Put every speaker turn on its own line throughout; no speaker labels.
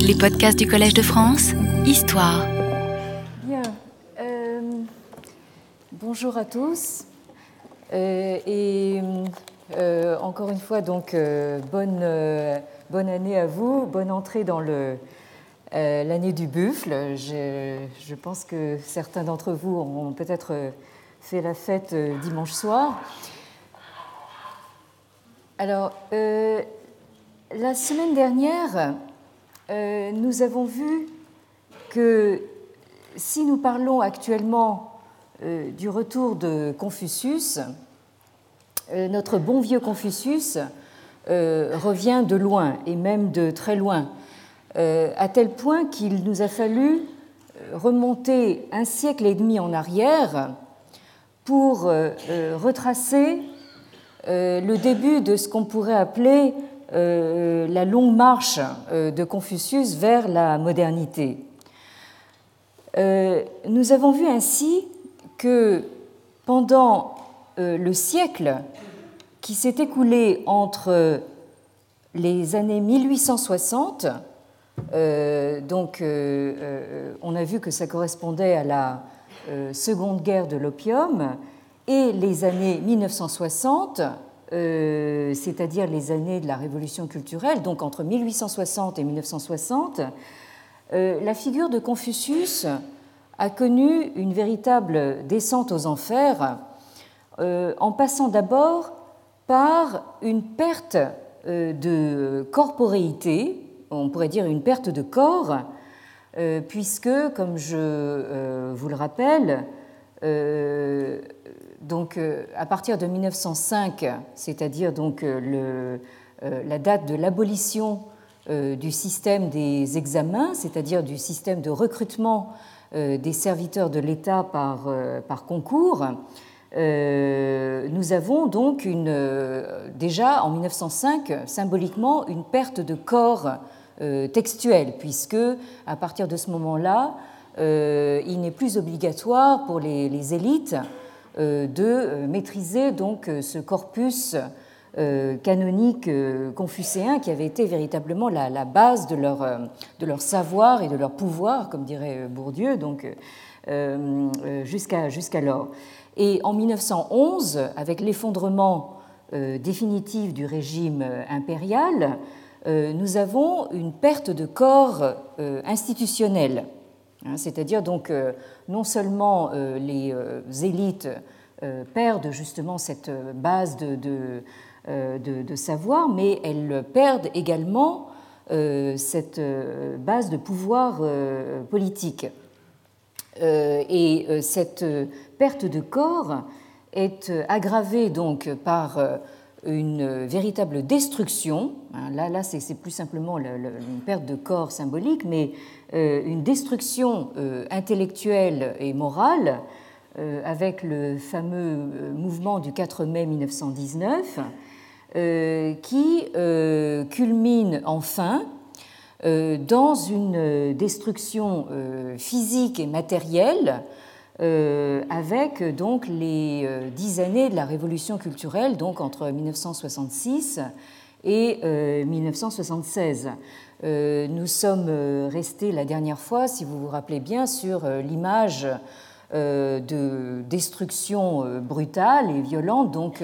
Les podcasts du Collège de France, Histoire.
Bien. Euh, bonjour à tous. Euh, et euh, encore une fois, donc, bonne, bonne année à vous, bonne entrée dans l'année du buffle. Je, je, pense que certains d'entre vous ont peut-être fait la fête dimanche soir. Alors, la semaine dernière, euh, nous avons vu que si nous parlons actuellement euh, du retour de Confucius, euh, notre bon vieux Confucius revient de loin et même de très loin, à tel point qu'il nous a fallu remonter un siècle et demi en arrière pour retracer le début de ce qu'on pourrait appeler la longue marche euh, de Confucius vers la modernité. Euh, nous avons vu ainsi que pendant le siècle qui s'est écoulé entre les années 1860, donc on a vu que ça correspondait à la Seconde Guerre de l'opium, et les années 1960, euh, c'est-à-dire les années de la révolution culturelle, donc entre 1860 et 1960, euh, la figure de Confucius a connu une véritable descente aux enfers, euh, en passant d'abord par une perte de corporéité, on pourrait dire une perte de corps, puisque, comme je vous le rappelle, donc, euh, à partir de 1905, c'est-à-dire donc euh, euh, la date de l'abolition du système des examens, c'est-à-dire du système de recrutement des serviteurs de l'État par, concours, nous avons donc déjà en 1905 symboliquement une perte de corps textuel, puisque à partir de ce moment-là, il n'est plus obligatoire pour les élites de euh, maîtriser donc euh, ce corpus canonique confucéen qui avait été véritablement la, base de leur, savoir et de leur pouvoir, comme dirait Bourdieu, donc jusqu'alors. Et en 1911, avec l'effondrement définitif du régime impérial, nous avons une perte de corps institutionnel c'est-à-dire donc euh, non seulement euh, les euh, élites perdent justement cette base de, savoir, mais elles perdent également cette base de pouvoir politique. Et cette perte de corps est aggravée donc par une véritable destruction. Hein, là, là c'est plus simplement une perte de corps symbolique, mais une destruction euh, intellectuelle et morale euh, avec le fameux mouvement du 4 mai 1919 qui culmine enfin dans une destruction physique et matérielle avec donc les dix années de la révolution culturelle, donc entre 1966 et 1976. Euh, nous sommes euh, restés la dernière fois, si vous vous rappelez bien, sur euh, l'image de destruction brutale et violente donc,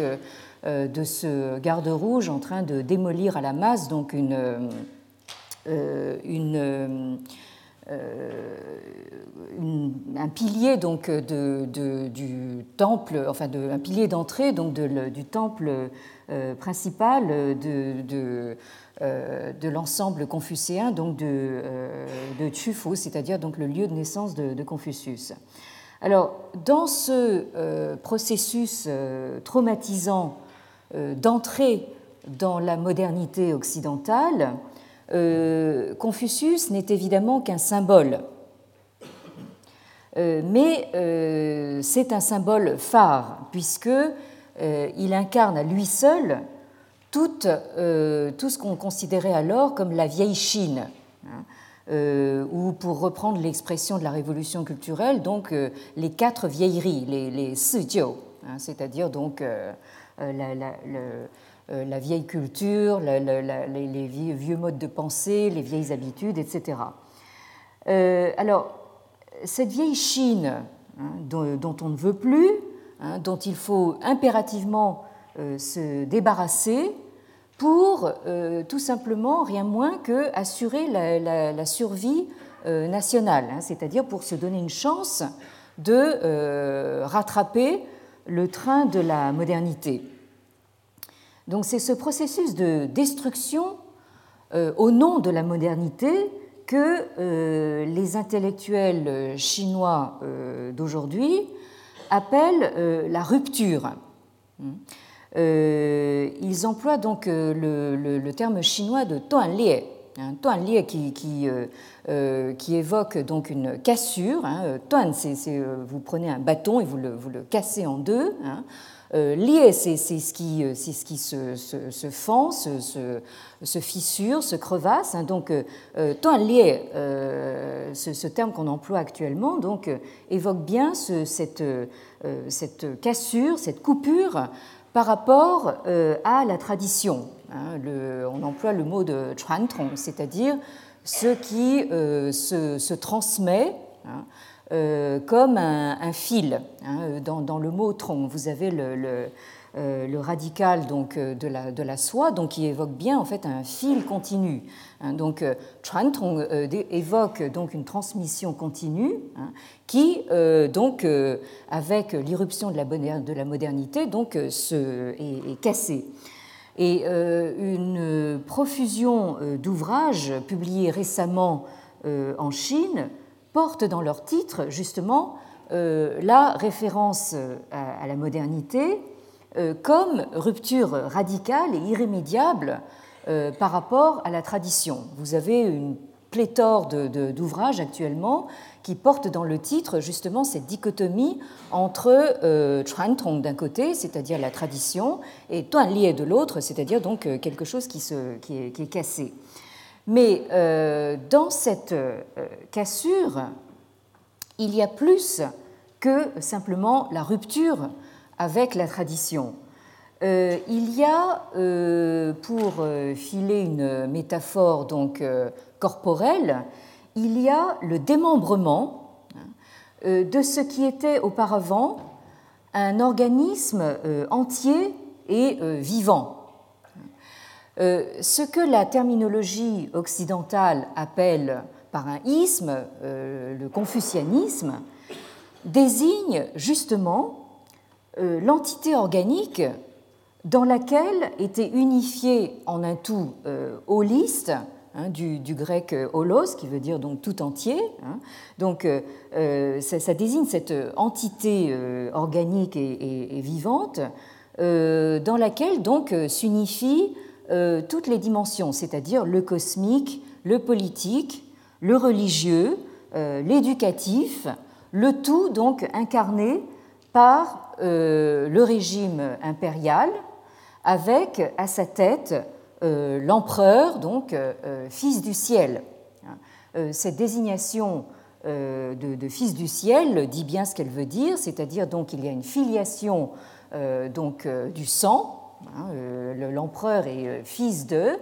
de ce garde rouge en train de démolir à la masse donc une, un pilier donc de, du temple, enfin de, un pilier d'entrée donc du temple principal de, de l'ensemble confucéen, donc de, euh, de c'est-à-dire donc le lieu de naissance de, Confucius. Alors, dans ce euh, processus traumatisant d'entrée dans la modernité occidentale, Confucius n'est évidemment qu'un symbole. mais c'est un symbole phare, puisqu'il incarne à lui seul euh, tout ce qu'on considérait alors comme la vieille Chine, hein, euh, ou pour reprendre l'expression de la révolution culturelle, donc euh, les quatre vieilleries, les, les hein, c'est-à-dire donc la vieille culture, les, vieux modes de pensée, les vieilles habitudes, etc. alors, cette vieille Chine hein, dont, on ne veut plus, dont il faut impérativement se débarrasser, pour tout simplement rien moins que assurer la, survie nationale, hein, c'est-à-dire pour se donner une chance de euh, rattraper le train de la modernité. Donc c'est ce processus de destruction euh, au nom de la modernité que euh, les intellectuels chinois d'aujourd'hui appellent la rupture. Ils emploient donc le, terme chinois de Tuanlie, qui euh, qui évoque donc une cassure. Hein. Euh, Tuan, c'est euh, vous prenez un bâton et vous le, cassez en deux. Hein. lié, c'est ce qui, se, fend, se, fissure, se crevasse. Hein. Donc, Tuan lié, ce, terme qu'on emploie actuellement, donc, évoque bien cette cassure, cette coupure par rapport à la tradition. Le, on emploie le mot de chuantong, c'est-à-dire ce qui euh, se, transmet hein, euh, comme un, fil. Hein, dans, le mot tronc, vous avez le, euh, radical donc, de, la, de la soie, donc qui évoque bien en fait un fil continu. Hein. donc, Chuan évoque donc une transmission continue qui, donc, avec l'irruption de la, de la modernité, donc, se, est, cassée. Et euh, une profusion euh, d'ouvrages publiés récemment euh, en Chine portent dans leur titre justement la référence à la modernité comme rupture radicale et irrémédiable par rapport à la tradition. Vous avez une pléthore d'ouvrages actuellement qui porte dans le titre justement cette dichotomie entre euh, d'un côté, c'est-à-dire la tradition, et Tuanlie de l'autre, c'est-à-dire donc euh, quelque chose qui, est, cassé. Mais euh, dans cette euh, cassure, il y a plus que simplement la rupture avec la tradition. il y a, pour filer une métaphore donc corporelle, il y a le démembrement euh, de ce qui était auparavant un organisme euh, entier et euh, vivant. Ce que la terminologie occidentale appelle par un isme, le confucianisme, désigne justement l'entité organique dans laquelle était unifié en un tout holiste Hein, du, grec euh, holos, qui veut dire donc tout entier. Hein. Donc euh, euh, ça, désigne cette entité organique et, vivante dans laquelle donc s'unifient toutes les dimensions, c'est-à-dire le cosmique, le politique, le religieux, l'éducatif, le tout donc incarné par le régime impérial, avec à sa tête euh, l'empereur, donc euh, euh, fils du ciel. Cette désignation de, fils du ciel dit bien ce qu'elle veut dire, c'est-à-dire donc il y a une filiation donc du sang. Hein, l'empereur est fils d'eux,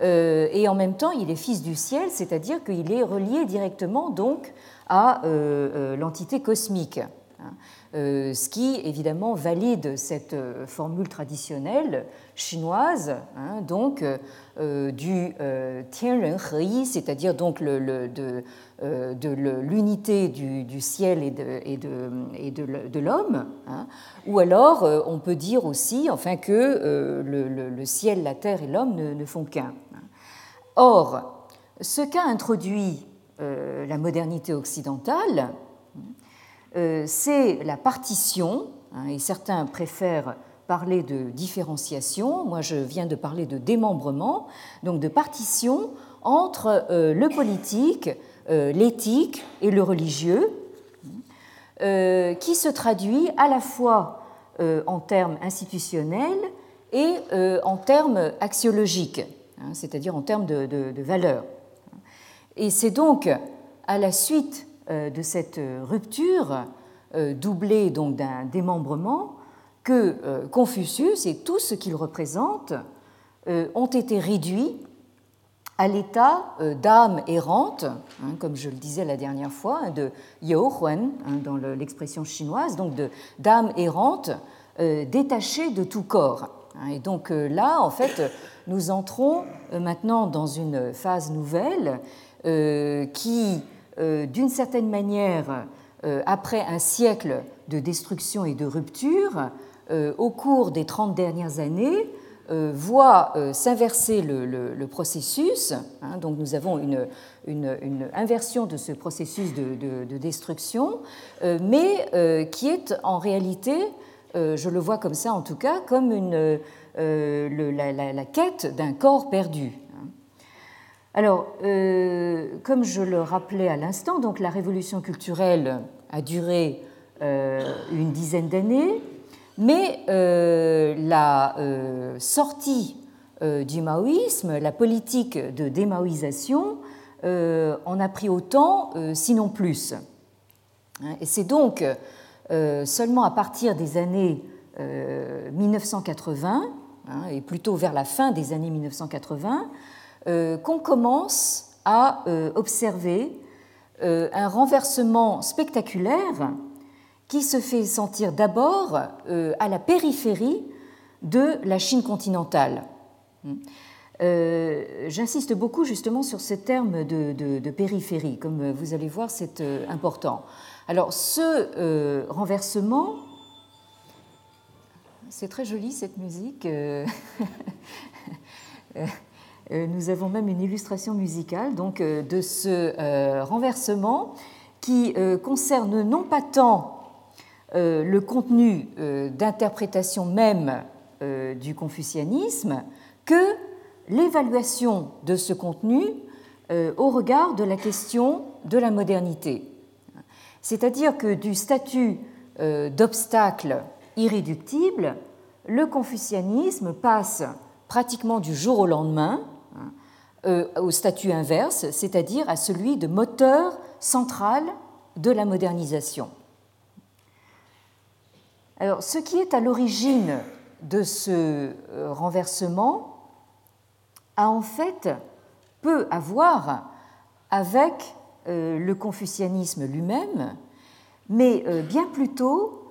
et en même temps il est fils du ciel, c'est-à-dire qu'il est relié directement donc à l'entité cosmique. Hein. Euh, ce qui évidemment valide cette euh, formule traditionnelle chinoise, hein, donc euh, du Tianren He, c'est-à-dire donc de, l'unité du, ciel et de, l'homme, hein. ou alors on peut dire aussi enfin, que le, ciel, la terre et l'homme ne, font qu'un. Hein. Or, ce qu'a introduit la modernité occidentale, euh, c'est la partition, hein, et certains préfèrent parler de différenciation, moi je viens de parler de démembrement, donc de partition entre euh, le politique, euh, l'éthique et le religieux, qui se traduit à la fois en termes institutionnels et en termes axiologiques, hein, c'est-à-dire en termes de, valeurs. Et c'est donc à la suite euh, de cette rupture, euh, doublée donc d'un démembrement, que euh, Confucius et tout ce qu'il représente ont été réduits à l'état d'âme errante, hein, comme je le disais la dernière fois, de Yao Huan hein, dans l'expression chinoise, donc d'âme errante détachée de tout corps. Hein. Et donc là, en fait, nous entrons maintenant dans une phase nouvelle qui, d'une certaine manière, après un siècle de destruction et de rupture, au cours des 30 dernières années, euh, voit euh, s'inverser le, processus. Hein, donc nous avons une, inversion de ce processus de, destruction, euh, mais qui est en réalité, je le vois comme ça en tout cas, comme une, la, quête d'un corps perdu. Alors, comme je le rappelais à l'instant, donc la révolution culturelle a duré une dizaine d'années. Mais euh, la euh, sortie euh, du maoïsme, la politique de démaoïsation, en a pris autant, sinon plus. Et c'est donc seulement à partir des années 1980, hein, et plutôt vers la fin des années 1980, qu'on commence à observer un renversement spectaculaire qui se fait sentir d'abord euh, à la périphérie de la Chine continentale. Euh, j'insiste beaucoup justement sur ce terme de, périphérie. Comme vous allez voir, c'est euh, important. Alors, ce renversement, c'est très joli cette musique. Nous avons même une illustration musicale donc, de ce renversement qui concerne non pas tant euh, le contenu euh, d'interprétation même euh, du confucianisme que l'évaluation de ce contenu au regard de la question de la modernité. C'est-à-dire que du statut d'obstacle irréductible, le confucianisme passe pratiquement du jour au lendemain au statut inverse, c'est-à-dire à celui de moteur central de la modernisation. Alors, ce qui est à l'origine de ce euh, renversement a en fait peu à voir avec euh, le confucianisme lui-même, mais euh, bien plutôt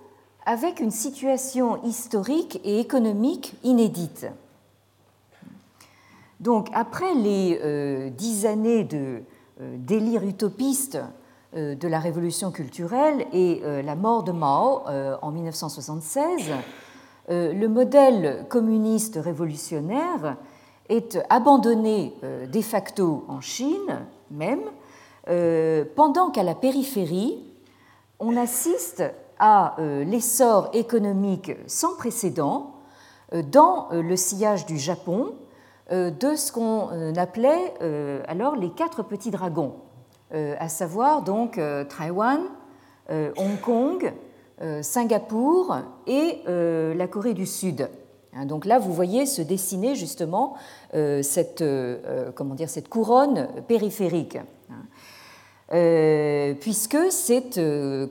avec une situation historique et économique inédite. Donc, après les dix années de délire utopiste euh, de la révolution culturelle et euh, la mort de Mao euh, en 1976, le modèle communiste révolutionnaire est abandonné de facto en Chine même, pendant qu'à la périphérie, on assiste à l'essor économique sans précédent dans le sillage du Japon de ce qu'on appelait alors les quatre petits dragons. Euh, à savoir donc euh, Taïwan, euh, Hong Kong, Singapour et la Corée du Sud. Hein, donc là, vous voyez se dessiner justement cette, comment dire, cette couronne périphérique. Hein. puisque c'est,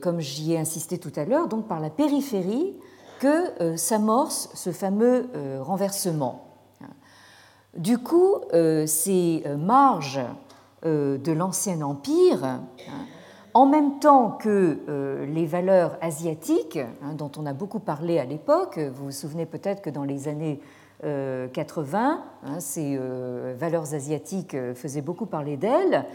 comme j'y ai insisté tout à l'heure, donc par la périphérie que s'amorce ce fameux renversement. Du coup, ces marges euh, de l'ancien empire, hein, en même temps que euh, les valeurs asiatiques, hein, dont on a beaucoup parlé à l'époque, vous vous souvenez peut-être que dans les années 80, euh, hein, ces valeurs asiatiques faisaient beaucoup parler d'elles,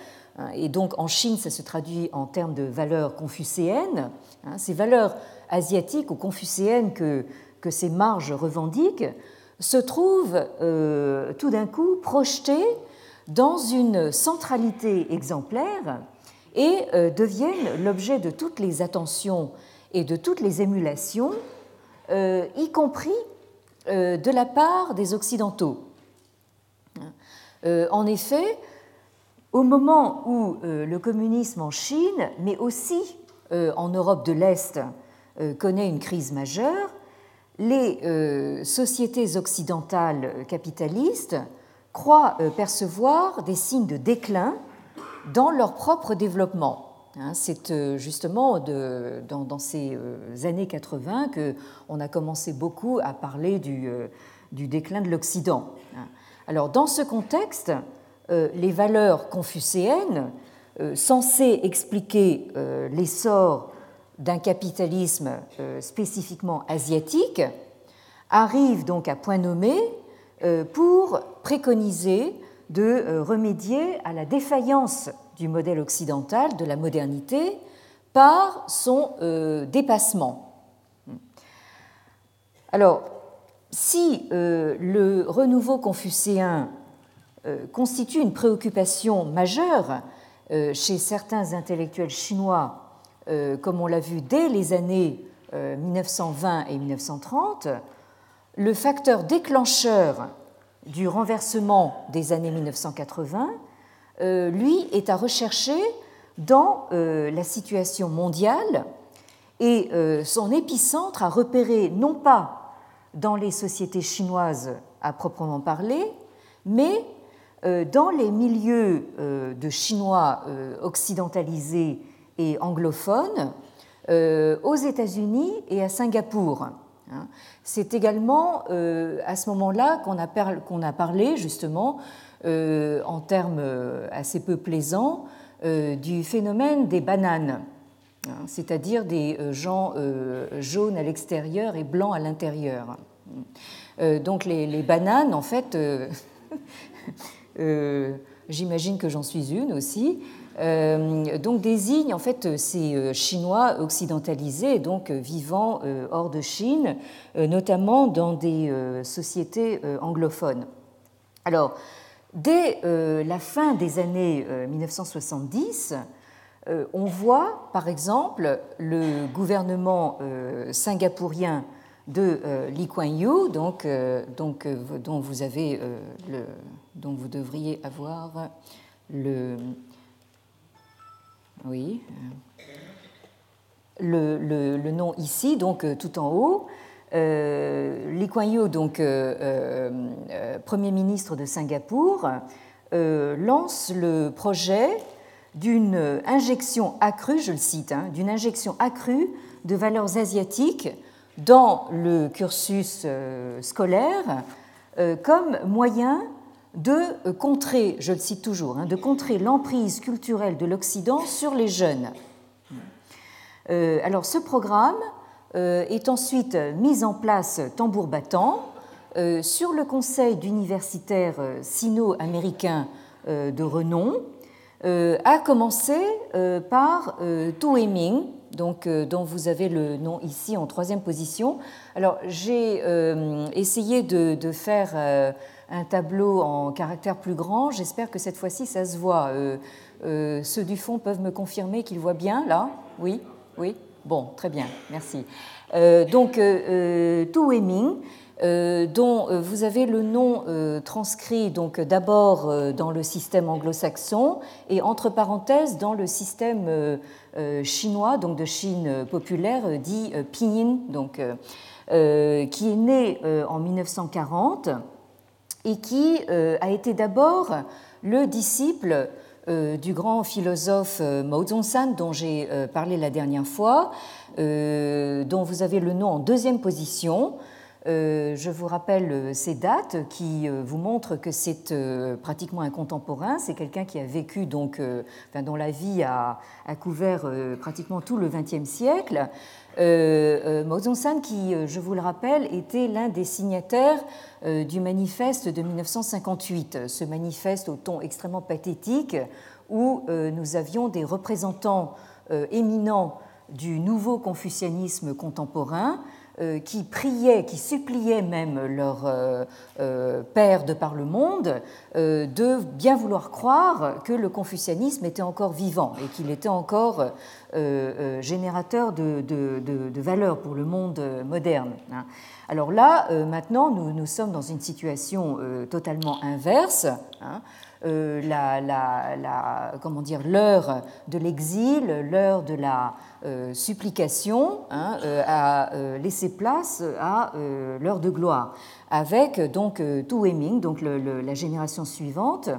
et donc en Chine, ça se traduit en termes de valeurs confucéennes. Ces valeurs asiatiques ou confucéennes que ces marges revendiquent se trouvent tout d'un coup projetées dans une centralité exemplaire et euh, deviennent l'objet de toutes les attentions et de toutes les émulations, euh, y compris euh, de la part des Occidentaux. En effet, au moment où le communisme en Chine, mais aussi en Europe de l'Est, connaît une crise majeure, les sociétés occidentales capitalistes croient euh, percevoir des signes de déclin dans leur propre développement. Hein, c'est euh, justement dans, ces euh, années 80 qu'on a commencé beaucoup à parler du, déclin de l'Occident. Hein. Alors, dans ce contexte, les valeurs confucéennes, censées expliquer l'essor d'un capitalisme spécifiquement asiatique, arrivent donc à point nommé pour préconiser de remédier à la défaillance du modèle occidental de la modernité par son euh, dépassement. Alors, si euh, le renouveau confucéen euh, constitue une préoccupation majeure chez certains intellectuels chinois, comme on l'a vu dès les années 1920 et 1930, le facteur déclencheur du renversement des années 1980, lui, est à rechercher dans euh, la situation mondiale et euh, son épicentre a repéré non pas dans les sociétés chinoises à proprement parler, mais euh, dans les milieux de Chinois occidentalisés et anglophones aux États-Unis et à Singapour. Hein. C'est également à ce moment-là qu'on a, parlé justement en termes assez peu plaisants euh, du phénomène des bananes, hein, c'est-à-dire des euh, gens euh, jaunes à l'extérieur et blancs à l'intérieur. Donc les, bananes, en fait, j'imagine que j'en suis une aussi, donc désignent en fait ces Chinois occidentalisés, donc vivant hors de Chine, notamment dans des sociétés anglophones. Alors, Dès euh, la fin des années 1970, euh, euh, on voit par exemple le gouvernement singapourien de Lee Kuan Yew, donc, dont vous devriez avoir le, oui, le, le nom ici, donc tout en haut. Euh, Lee Kuan Yew, donc euh, euh, Premier ministre de Singapour, lance le projet d'une injection accrue, je le cite, hein, d'une injection accrue de valeurs asiatiques dans le cursus scolaire comme moyen de contrer, je le cite toujours, hein, de contrer l'emprise culturelle de l'Occident sur les jeunes. alors ce programme euh, est ensuite mise en place tambour battant euh, sur le conseil d'universitaires euh, sino-américains de renom, a commencé par Tu Ming, donc, dont vous avez le nom ici en troisième position. Alors j'ai essayé de faire un tableau en caractère plus grand. J'espère que cette fois-ci ça se voit. ceux du fond peuvent me confirmer qu'ils voient bien là Oui Oui Bon, très bien, merci. Euh, donc, euh, euh Tu Weiming, euh, dont vous avez le nom transcrit donc d'abord dans le système anglo-saxon et entre parenthèses dans le système chinois, donc de Chine populaire, dit Pinyin, donc, qui est né en 1940 et qui a été d'abord le disciple euh, du grand philosophe euh, Mao Zedong, dont j'ai euh, parlé la dernière fois, dont vous avez le nom en deuxième position. Je vous rappelle ces dates qui vous montrent que c'est pratiquement un contemporain. C'est quelqu'un qui a vécu donc, dont la vie a, couvert pratiquement tout le XXe siècle. Euh, Mao Zedong, qui, je vous le rappelle, était l'un des signataires du manifeste de 1958, ce manifeste au ton extrêmement pathétique où euh, nous avions des représentants euh, éminents du nouveau confucianisme contemporain euh, qui priaient, qui suppliaient même leurs pères de par le monde de bien vouloir croire que le confucianisme était encore vivant et qu'il était encore générateur de, valeurs pour le monde moderne. Hein. Alors là, maintenant, nous, nous, sommes dans une situation totalement inverse. Hein. Euh, la, comment dire l'heure de l'exil, l'heure de la euh, supplication hein, euh, a laissé place à l'heure de gloire, avec donc Tu Weiming, donc la génération suivante,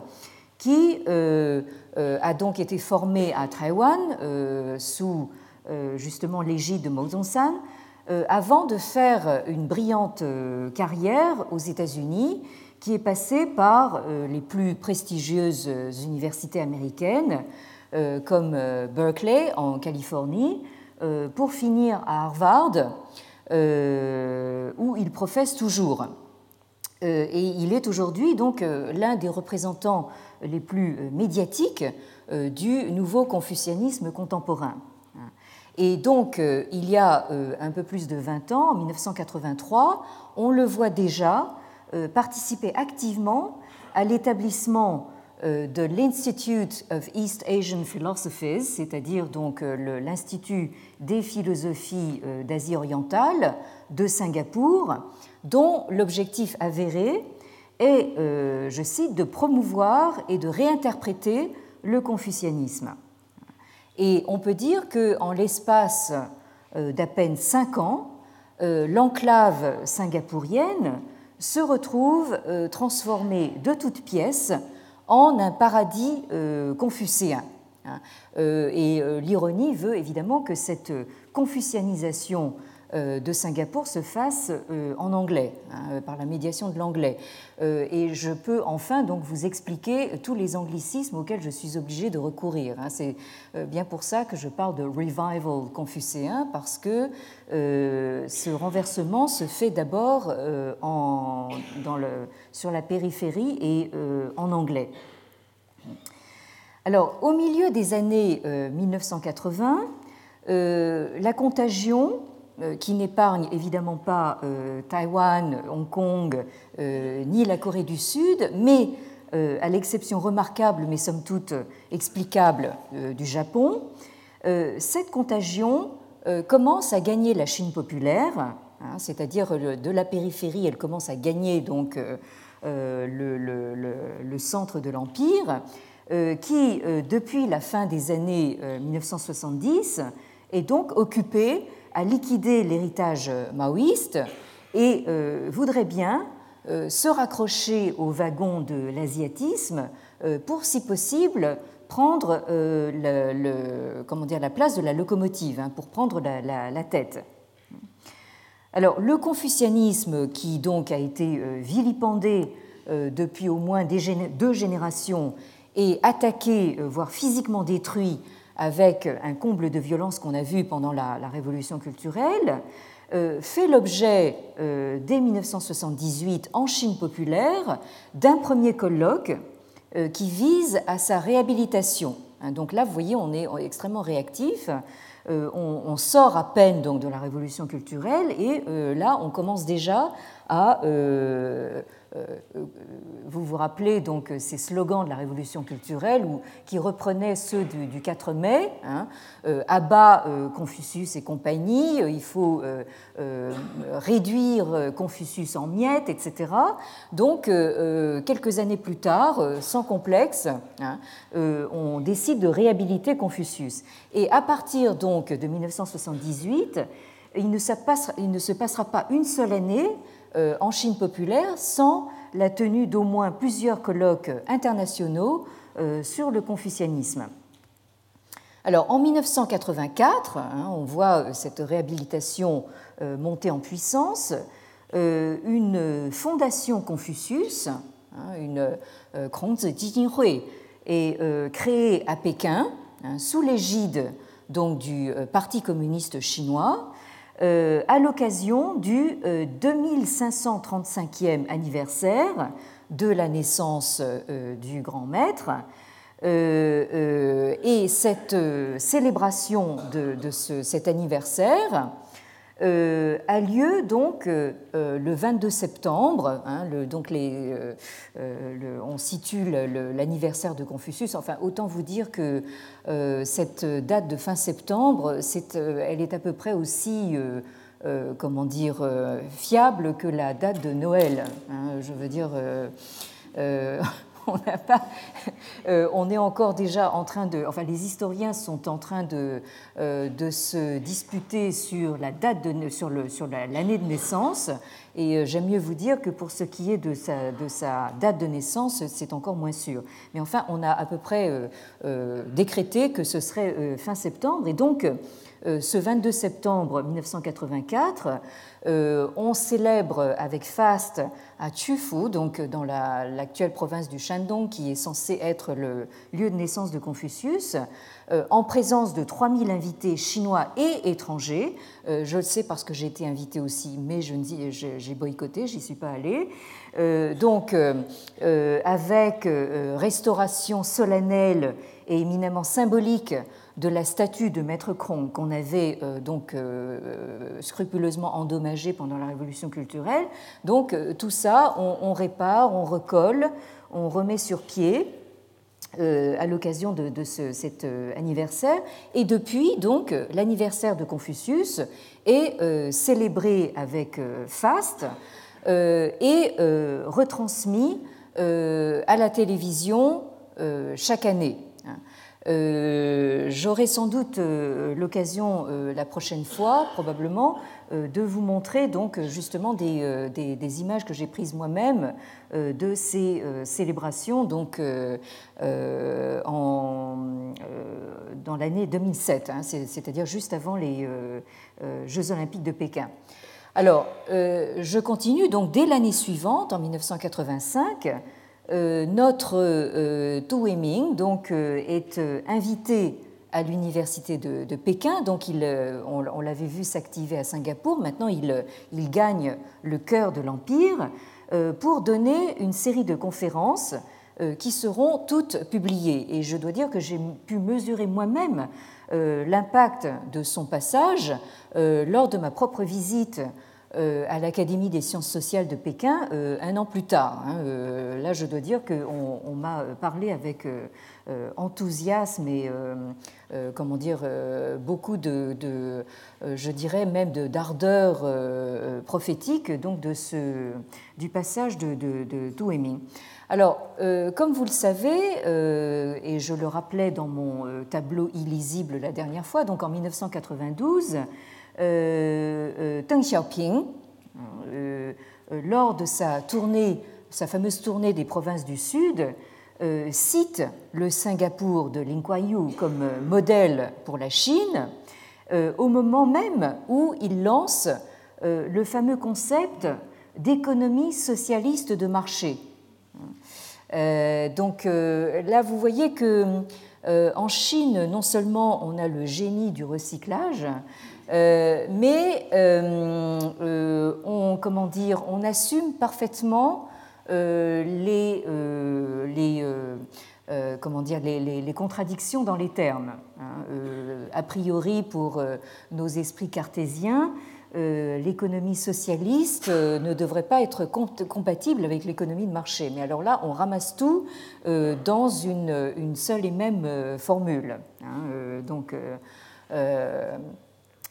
qui a donc été formée à Taïwan sous justement l'égide de Mao Zedong, avant de faire une brillante carrière aux États-Unis qui est passé par les plus prestigieuses universités américaines, comme Berkeley en Californie, pour finir à Harvard, où il professe toujours. Et il est aujourd'hui donc l'un des représentants les plus médiatiques du nouveau confucianisme contemporain. Et donc, euh, il y a euh, un peu plus de 20 ans, en 1983, on le voit déjà euh, participer activement à l'établissement de l'Institute of East Asian Philosophies, c'est-à-dire donc l'Institut des philosophies d'Asie orientale de Singapour, dont l'objectif avéré est, je cite, de promouvoir et de réinterpréter le confucianisme. Et on peut dire qu'en l'espace euh, d'à peine cinq ans, euh, l'enclave singapourienne se retrouve euh, transformée de toutes pièces en un paradis confucéen. Hein. Et l'ironie veut évidemment que cette confucianisation euh, de Singapour se fasse euh, en anglais, hein, par la médiation de l'anglais. Euh, et je peux enfin donc vous expliquer tous les anglicismes auxquels je suis obligée de recourir. Hein. C'est bien pour ça que je parle de revival confucéen, parce que ce renversement se fait d'abord sur la périphérie et en anglais. Alors, au milieu des années 1980, la contagion euh, qui n'épargne évidemment pas euh, Taïwan, Hong Kong, euh, ni la Corée du Sud, mais à l'exception remarquable, mais somme toute explicable, du Japon, cette contagion commence à gagner la Chine populaire, hein, c'est-à-dire de la périphérie, elle commence à gagner donc le, centre de l'empire, qui depuis la fin des années 1970 est donc occupé à liquider l'héritage maoïste et euh, voudrait bien euh, se raccrocher au wagon de l'asiatisme euh, pour, si possible, prendre la place de la locomotive, hein, pour prendre la, tête. Alors, le confucianisme, qui donc a été vilipendé depuis au moins deux générations et attaqué, voire physiquement détruit avec un comble de violence qu'on a vu pendant la, Révolution culturelle, euh, fait l'objet euh, dès 1978 en Chine populaire d'un premier colloque euh, qui vise à sa réhabilitation. Hein, donc là, vous voyez, on est extrêmement réactif. On, sort à peine donc de la révolution culturelle et là, on commence déjà à vous vous rappelez donc ces slogans de la révolution culturelle qui reprenaient ceux du, 4 mai, hein, euh, abat Confucius et compagnie, il faut réduire Confucius en miettes, etc. Donc, quelques années plus tard, sans complexe, hein, on décide de réhabiliter Confucius. Et à partir donc de 1978, il ne, se passera pas une seule année euh, en Chine populaire sans la tenue d'au moins plusieurs colloques internationaux euh, sur le confucianisme. Alors en 1984, hein, on voit euh, cette réhabilitation monter en puissance, une fondation Confucius, hein, une Krongzi Jijinhui, est créée à Pékin hein, sous l'égide du Parti communiste chinois euh, à l'occasion du 2535e euh, anniversaire de la naissance euh, du grand maître. et cette célébration de, cet anniversaire euh, a lieu donc euh, euh, le 22 septembre. Hein, donc on situe l'anniversaire de Confucius. Enfin, autant vous dire que cette date de fin septembre, elle est à peu près aussi comment dire, fiable que la date de Noël. Hein, je veux dire, on n'a pas, euh, on est encore déjà en train de, enfin les historiens sont en train de, euh, de se disputer sur la date de, sur le, sur l'année de naissance. Et euh, j'aime mieux vous dire que pour ce qui est de sa, de sa date de naissance, c'est encore moins sûr. Mais enfin, on a à peu près décrété que ce serait fin septembre, et donc ce 22 septembre 1984, on célèbre avec faste à Chufu, donc dans l'actuelle province du Shandong, qui est censé être le lieu de naissance de Confucius, en présence de 3000 invités chinois et étrangers. Je le sais parce que j'ai été invité aussi, mais j'ai boycotté, j'y suis pas allée. Donc, avec restauration solennelle et éminemment symbolique de la statue de Maître Krong qu'on avait euh, donc euh, scrupuleusement endommagée pendant la Révolution culturelle. Donc euh, tout ça, on, répare, on recolle, on remet sur pied. à l'occasion de, cet anniversaire. Et depuis, donc, l'anniversaire de Confucius est célébré avec faste et retransmis à la télévision chaque année. Euh, j'aurai sans doute euh, l'occasion euh, la prochaine fois, probablement, de vous montrer donc justement des, images que j'ai prises moi-même de ces célébrations donc, en, dans l'année 2007, hein, c'est-à-dire juste avant les Jeux olympiques de Pékin. Alors, je continue donc dès l'année suivante, en 1985. Euh, notre euh, Tu Weiming donc, euh, est invité à l'université de, Pékin. Donc, on, l'avait vu s'activer à Singapour. Maintenant, il, il gagne le cœur de l'Empire pour donner une série de conférences qui seront toutes publiées. Et je dois dire que j'ai pu mesurer moi-même l'impact de son passage lors de ma propre visite euh, à l'Académie des sciences sociales de Pékin euh, un an plus tard. Hein. Euh, là, je dois dire qu'on on, m'a parlé avec enthousiasme et comment dire beaucoup de, je dirais même d'ardeur prophétique donc de ce du passage de, de, de Alors, comme vous le savez, et je le rappelais dans mon tableau illisible la dernière fois, donc en 1992, euh, euh, Deng Xiaoping, euh, lors de sa tournée, sa fameuse tournée des provinces du Sud, cite le Singapour de Lin Kuan comme modèle pour la Chine, au moment même où il lance le fameux concept d'économie socialiste de marché. donc là, vous voyez que en Chine, non seulement on a le génie du recyclage, euh, mais euh, euh, on, comment dire, on assume parfaitement les, les comment dire, les, contradictions dans les termes. Hein. a priori, pour nos esprits cartésiens, l'économie socialiste ne devrait pas être compatible avec l'économie de marché. Mais alors là, on ramasse tout dans une, une, seule et même formule. Hein. donc,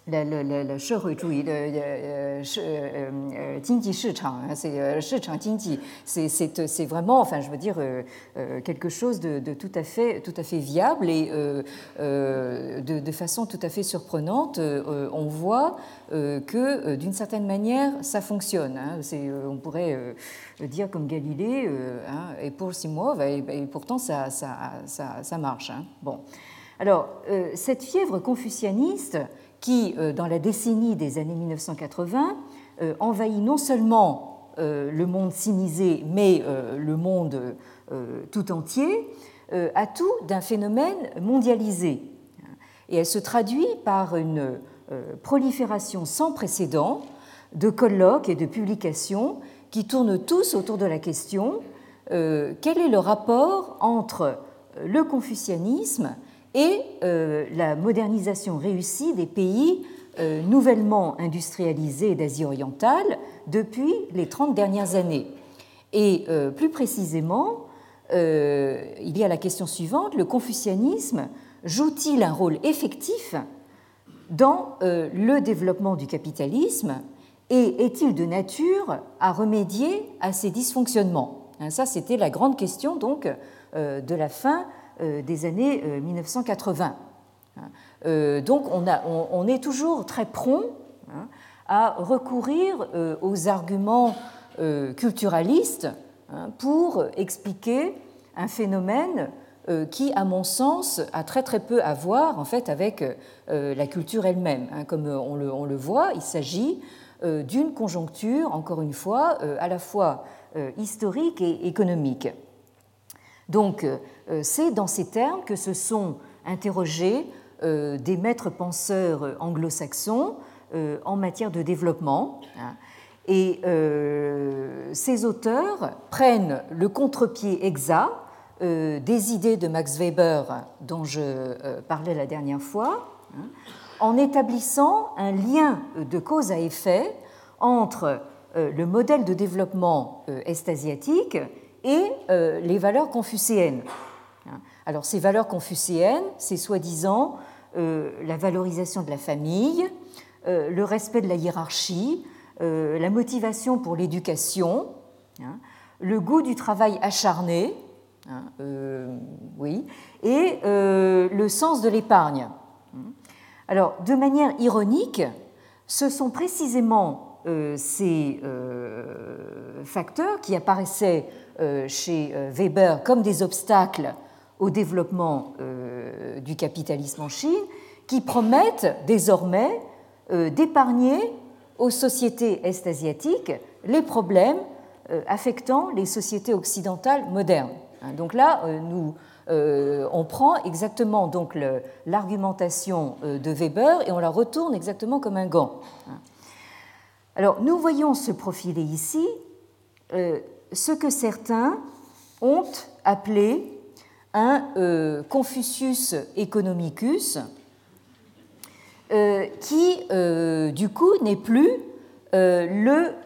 了了了了社会主义的呃呃是呃呃经济市场，c'est 市场经济，c'est c'est c'est vraiment enfin je veux dire quelque chose de, de tout à fait tout à fait viable et de, de façon tout à fait surprenante on voit que d'une certaine manière ça fonctionne hein, c'est on pourrait dire comme Galilée hein, et pour six mois et, et pourtant ça ça ça, ça marche hein. bon alors cette fièvre confucianiste qui, euh, dans la décennie des années 1980, euh, envahit non seulement euh, le monde sinisé, mais le monde tout entier, a tout d'un phénomène mondialisé. Et elle se traduit par une prolifération sans précédent de colloques et de publications qui tournent tous autour de la question quel est le rapport entre le confucianisme et euh, la modernisation réussie des pays euh, nouvellement industrialisés d'Asie orientale depuis les 30 dernières années. Et euh, plus précisément, il y a la question suivante, le confucianisme joue-t-il un rôle effectif dans le développement du capitalisme et est-il de nature à remédier à ces dysfonctionnements? Hein, Ça, c'était la grande question donc de la fin des années 1980. Euh, euh, donc on, a, on, est toujours très prompt hein, à recourir aux arguments culturalistes hein, pour expliquer un phénomène qui, à mon sens, a très très peu à voir en fait avec la culture elle-même. Hein. Comme on le, on le, voit, il s'agit d'une conjoncture, encore une fois, à la fois historique et économique. Donc, c'est dans ces termes que se sont interrogés des maîtres penseurs anglo-saxons en matière de développement. Hein. Et euh, ces auteurs prennent le contre-pied exact euh, des idées de Max Weber dont je euh, parlais la dernière fois, hein, en établissant un lien de cause à effet entre le modèle de développement est-asiatique et les valeurs confucéennes. Hein. Alors ces valeurs confucéennes, c'est soi-disant la valorisation de la famille, le respect de la hiérarchie, euh, la motivation pour l'éducation, hein, le goût du travail acharné, hein, euh, oui, et euh, le sens de l'épargne. Alors, de manière ironique, ce sont précisément ces facteurs qui apparaissaient chez Weber comme des obstacles au développement du capitalisme en Chine qui promettent désormais d'épargner aux sociétés est-asiatiques les problèmes euh, affectant les sociétés occidentales modernes. Hein, donc là, euh, nous, euh, on prend exactement donc l'argumentation de Weber et on la retourne exactement comme un gant. Hein. Alors, nous voyons se profiler ici ce que certains ont appelé un Confucius economicus, euh, qui, euh, du coup, n'est plus euh,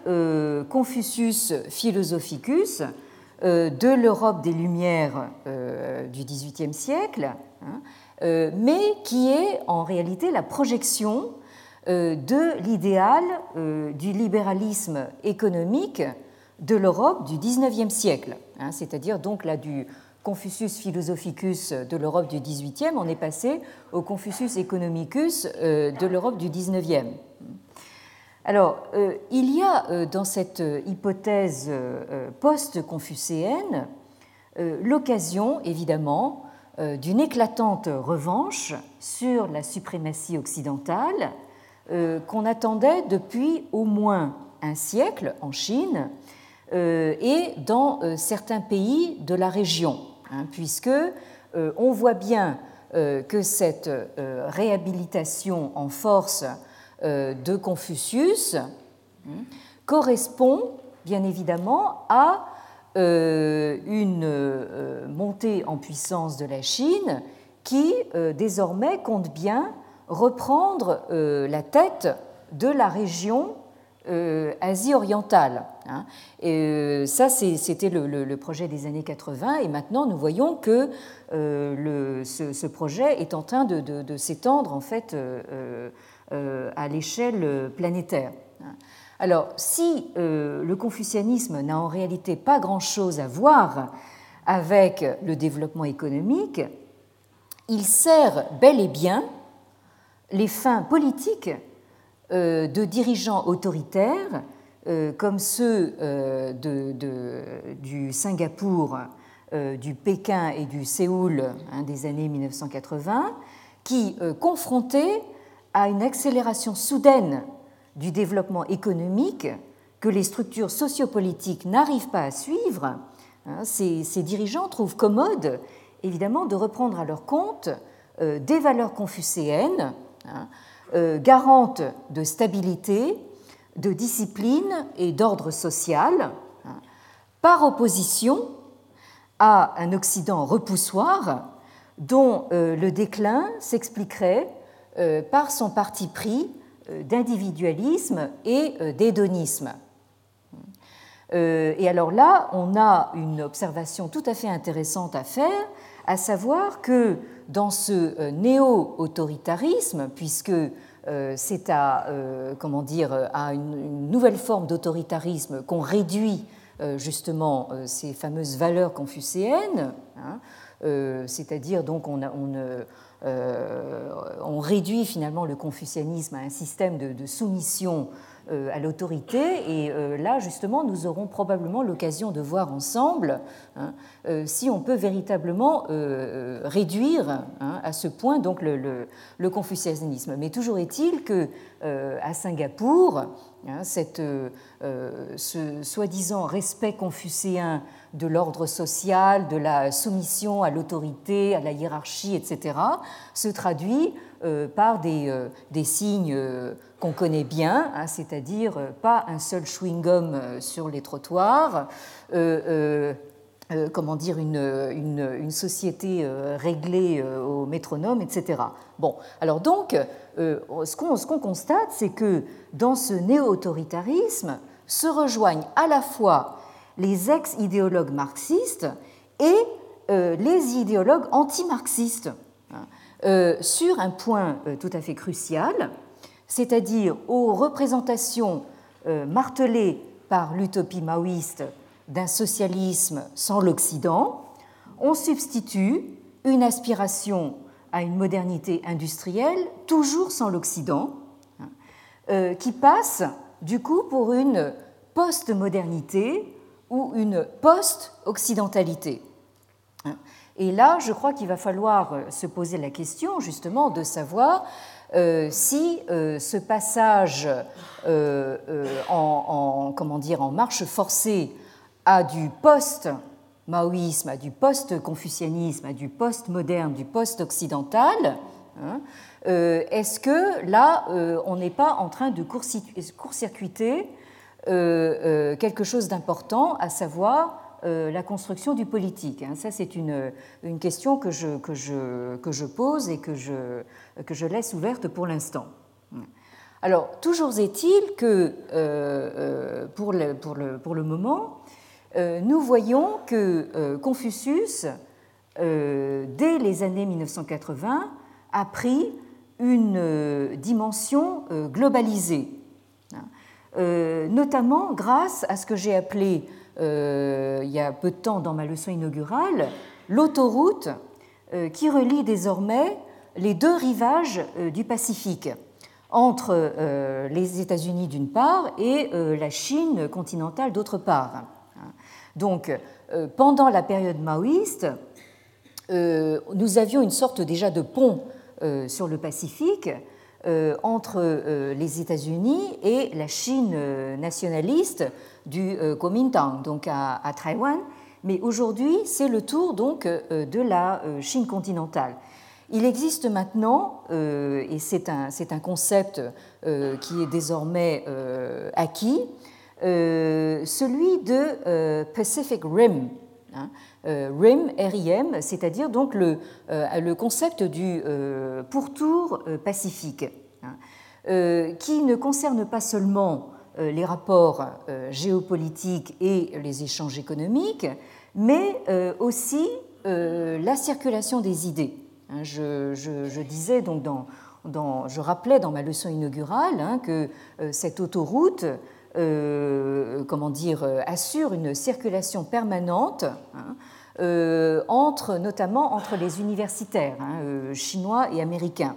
le Confucius philosophicus de l'Europe des Lumières du XVIIIe siècle, hein, mais qui est en réalité la projection de l'idéal du libéralisme économique de l'Europe du XIXe siècle, hein, c'est-à-dire donc là du Confucius philosophicus de l'Europe du XVIIIe, on est passé au Confucius economicus euh, de l'Europe du XIXe. Alors, euh, il y a euh, dans cette hypothèse post-confucéenne l'occasion, évidemment, d'une éclatante revanche sur la suprématie occidentale qu'on attendait depuis au moins un siècle en Chine et dans certains pays de la région. Hein, puisque euh, on voit bien euh, que cette euh, réhabilitation en force de Confucius hein, correspond bien évidemment à une montée en puissance de la Chine qui désormais compte bien reprendre la tête de la région euh, Asie orientale. Hein. Et euh, ça, c'était le, projet des années 80, et maintenant nous voyons que euh, ce, projet est en train de, s'étendre en fait à l'échelle planétaire. Hein. Alors, si le confucianisme n'a en réalité pas grand-chose à voir avec le développement économique, il sert bel et bien les fins politiques de dirigeants autoritaires euh, comme ceux euh, du Singapour, du Pékin et du Séoul hein, des années 1980, qui, confrontés à une accélération soudaine du développement économique que les structures sociopolitiques n'arrivent pas à suivre, hein, ces, dirigeants trouvent commode, évidemment, de reprendre à leur compte des valeurs confucéennes, hein, euh, garante de stabilité, de discipline et d'ordre social, hein, par opposition à un Occident repoussoir dont euh, le déclin s'expliquerait euh, par son parti pris d'individualisme et d'hédonisme. Et alors là, on a une observation tout à fait intéressante à faire, à savoir que dans ce euh, néo-autoritarisme, puisque euh, c'est à, euh, comment dire, à une nouvelle forme d'autoritarisme qu'on réduit justement ces fameuses valeurs confucéennes, hein, c'est-à-dire donc on, réduit finalement le confucianisme à un système de, soumission à l'autorité. Et euh, là, justement, nous aurons probablement l'occasion de voir ensemble hein, euh, si on peut véritablement réduire hein, à ce point donc le, le, confucianisme. Mais toujours est-il que à Singapour, hein, cette, ce soi-disant respect confucéen de l'ordre social, de la soumission à l'autorité, à la hiérarchie, etc., se traduit par des, des signes qu'on connaît bien, hein, c'est-à-dire euh, pas un seul chewing-gum euh, sur les trottoirs, euh, comment dire, une, une, société réglée au métronome, etc. Bon, alors donc, ce qu'on constate, c'est que dans ce néo-autoritarisme se rejoignent à la fois les ex-idéologues marxistes et les idéologues anti-marxistes hein, sur un point tout à fait crucial, c'est-à-dire aux représentations euh, martelées par l'utopie maoïste d'un socialisme sans l'Occident, on substitue une aspiration à une modernité industrielle toujours sans l'Occident, hein, euh, qui passe du coup pour une post-modernité ou une post-occidentalité. Et là, je crois qu'il va falloir se poser la question justement de savoir euh, si euh, ce passage euh, en, comment dire, en marche forcée à du post-maoïsme, à du post-confucianisme, à du post-moderne, du post-occidental, hein, est-ce que là, on n'est pas en train de court-circuiter quelque chose d'important, à savoir euh, la construction du politique. Hein. Ça, c'est une, une, question que je, que, je, que je, pose et que je, que je laisse ouverte pour l'instant. Alors, toujours est-il que euh, euh, pour, le, pour, le, pour, le, moment, nous voyons que Confucius, dès les années 1980, a pris une dimension globalisée, hein. notamment grâce à ce que j'ai appelé euh, il y a peu de temps dans ma leçon inaugurale, l'autoroute euh, qui relie désormais les deux rivages euh, du Pacifique, entre les États-Unis d'une part et la Chine continentale d'autre part. Donc, pendant la période maoïste, nous avions une sorte déjà de pont sur le Pacifique entre les États-Unis et la Chine nationaliste du euh, Kuomintang, donc à, Taïwan. Mais aujourd'hui, c'est le tour donc euh, de la euh, Chine continentale. Il existe maintenant, et c'est un, un, concept qui est désormais acquis, celui de Pacific Rim. Hein, RIM, RIM, c'est-à-dire donc le, le, concept du pourtour pacifique, hein, qui ne concerne pas seulement euh, les rapports euh, géopolitiques et les échanges économiques, mais euh, aussi la circulation des idées. Hein, je, disais donc dans, je rappelais dans ma leçon inaugurale hein, que cette autoroute comment dire, assure une circulation permanente entre, notamment entre les universitaires chinois et américains.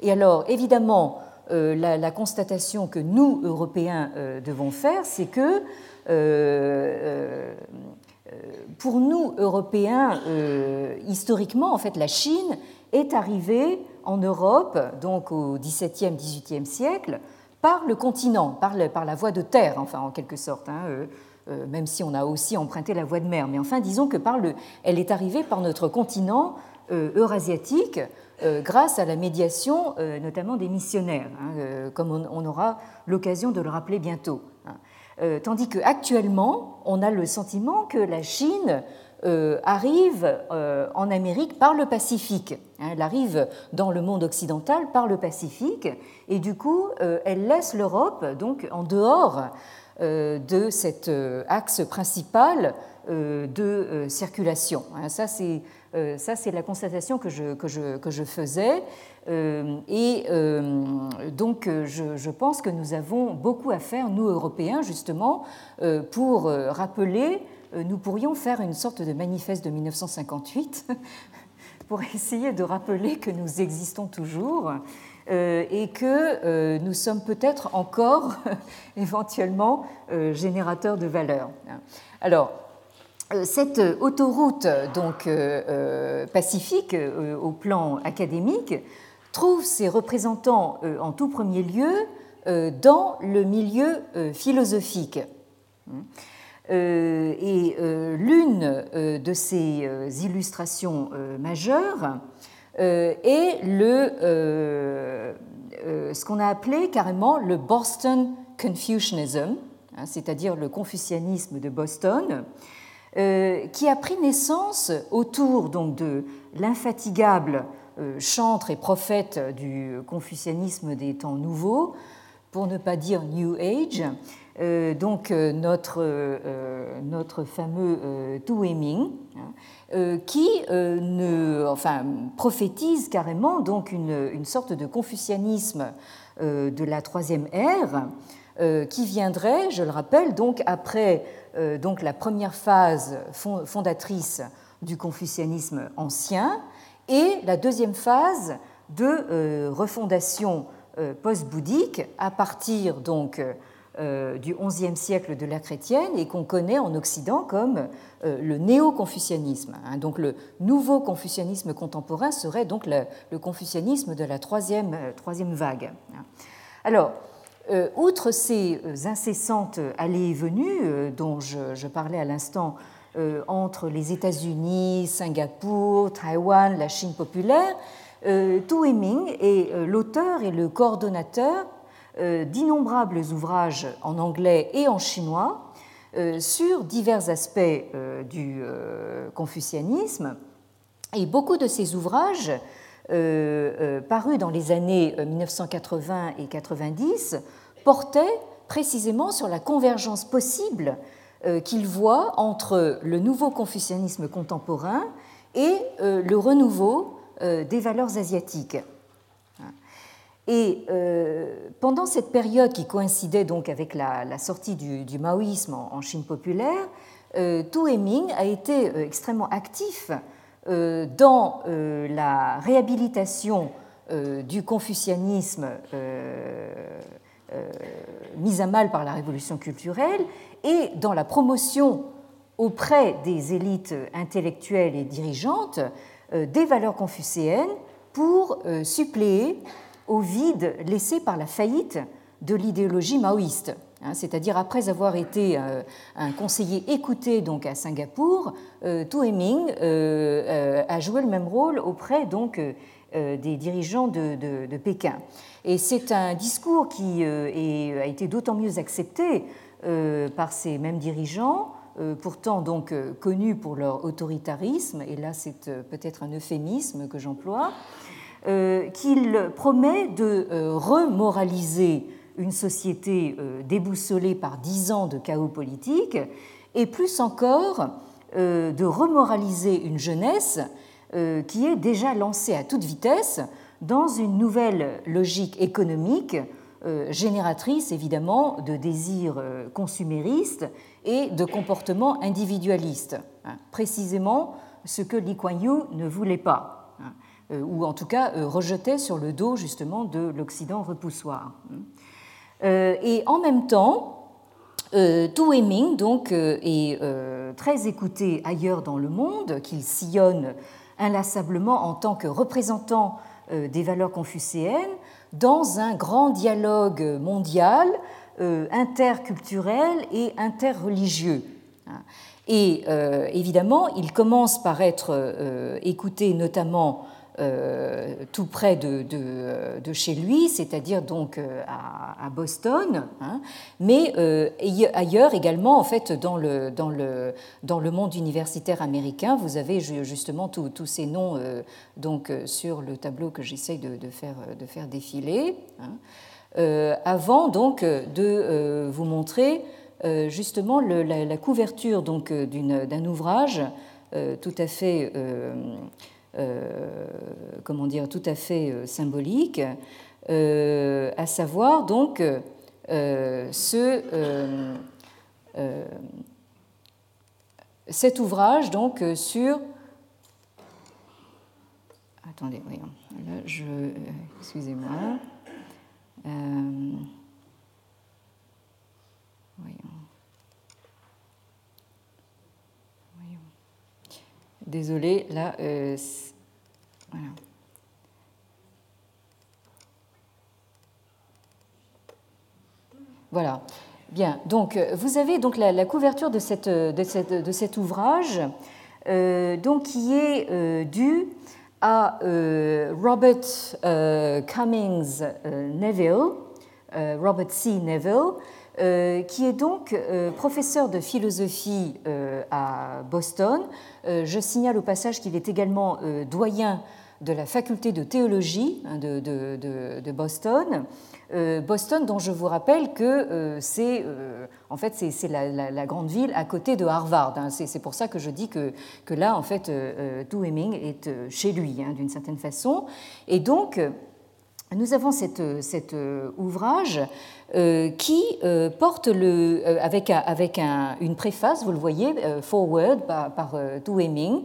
Et alors, évidemment, euh, la, constatation que nous, Européens, euh, devons faire, c'est que euh, pour nous, Européens, historiquement, en fait, la Chine est arrivée en Europe, donc au XVIIe, XVIIIe siècle, par le continent, par, par, la voie de terre, enfin, en quelque sorte. Hein, même si on a aussi emprunté la voie de mer. Mais enfin, disons que par le, elle est arrivée par notre continent eurasiatique euh, grâce à la médiation euh, notamment des missionnaires, hein, euh, comme on, aura l'occasion de le rappeler bientôt. Hein. Tandis qu'actuellement, on a le sentiment que la Chine arrive en Amérique par le Pacifique. Hein. Elle arrive dans le monde occidental par le Pacifique et du coup, elle laisse l'Europe donc en dehors de cet axe principal de circulation. Ça, c'est euh, ça, c'est la constatation que je, que je, que je faisais. Euh, et euh, donc, je, pense que nous avons beaucoup à faire, nous, Européens, justement, pour rappeler, nous pourrions faire une sorte de manifeste de 1958 pour essayer de rappeler que nous existons toujours et que nous sommes peut-être encore éventuellement générateurs de valeur. Alors, cette autoroute donc pacifique au plan académique trouve ses représentants en tout premier lieu dans le milieu philosophique. Euh, et euh, l'une euh, de ces illustrations majeures est le, ce qu'on a appelé carrément le Boston Confucianism, hein, c'est-à-dire le confucianisme de Boston, qui a pris naissance autour donc, de l'infatigable chantre et prophète du confucianisme des temps nouveaux, pour ne pas dire New Age, euh, donc euh, notre, euh, notre fameux Tu Ming, hein, qui ne, enfin, prophétise carrément donc une, une sorte de confucianisme de la troisième ère qui viendrait, je le rappelle, donc après donc la première phase fondatrice du confucianisme ancien et la deuxième phase de refondation post-bouddhique à partir donc euh, du XIe siècle de l'ère chrétienne et qu'on connaît en Occident comme euh, le néo-confucianisme. Hein. Donc le nouveau confucianisme contemporain serait donc le, confucianisme de la troisième, euh, troisième vague. Hein. Alors, outre ces incessantes allées et venues dont je, parlais à l'instant entre les États-Unis, Singapour, Taïwan, la Chine populaire, Tu Ming est l'auteur et le coordonnateur euh, d'innombrables ouvrages en anglais et en chinois euh, sur divers aspects euh, du confucianisme. Et beaucoup de ces ouvrages, parus dans les années 1980 et 90, portaient précisément sur la convergence possible qu'il voit entre le nouveau confucianisme contemporain et le renouveau des valeurs asiatiques. Et euh, pendant cette période qui coïncidait donc avec la, sortie du, maoïsme en, Chine populaire, euh, Tu Heming a été euh, extrêmement actif dans la réhabilitation du confucianisme mis à mal par la révolution culturelle et dans la promotion auprès des élites intellectuelles et dirigeantes des valeurs confucéennes pour suppléer au vide laissé par la faillite de l'idéologie maoïste. Hein, c'est-à-dire après avoir été euh, un conseiller écouté donc à Singapour, euh, Tu Heming euh, a joué le même rôle auprès donc des dirigeants de, Pékin. Et c'est un discours qui a été d'autant mieux accepté par ces mêmes dirigeants, pourtant donc connus pour leur autoritarisme, et là c'est peut-être un euphémisme que j'emploie, qu'il promet de euh, remoraliser une société euh, déboussolée par dix ans de chaos politique et plus encore de remoraliser une jeunesse qui est déjà lancée à toute vitesse dans une nouvelle logique économique génératrice évidemment de désirs consuméristes et de comportements individualistes, hein, précisément ce que Lee Kuan Yew ne voulait pas. Euh, ou en tout cas euh, rejetait sur le dos justement de l'Occident repoussoir. Euh, et en même temps, Tu Heming donc, est très écouté ailleurs dans le monde, qu'il sillonne inlassablement en tant que représentant des valeurs confucéennes dans un grand dialogue mondial, interculturel et interreligieux. Et évidemment, il commence par être écouté notamment tout près de, de, chez lui, c'est-à-dire donc euh, à, Boston, hein, mais euh, ailleurs également, en fait, dans le, dans, le, dans le monde universitaire américain, vous avez justement tous ces noms donc, sur le tableau que j'essaye de, faire, de faire défiler, hein. avant donc de vous montrer justement la, couverture donc d'un ouvrage tout à fait euh, comment dire, tout à fait euh, symbolique, euh, à savoir donc ce, cet ouvrage donc sur attendez, voyons. Là, je. Excusez-moi. voyons. Désolée, là, voilà. Voilà. Bien. Donc, euh, vous avez donc la, couverture de, cette, de, cet ouvrage, euh, donc qui est euh, due à Robert Cummings Neville, Robert C. Neville, qui est donc professeur de philosophie à Boston. je signale au passage qu'il est également doyen de la faculté de théologie hein, de, Boston. Euh, Boston, dont je vous rappelle que euh, c'est euh, en fait c'est la, grande ville à côté de Harvard. Hein. C'est pour ça que je dis que, que là en fait Du Heming est chez lui hein, d'une certaine façon. Et donc nous avons cet ouvrage qui porte le, avec, avec une préface, vous le voyez, forward par, par Du Heming,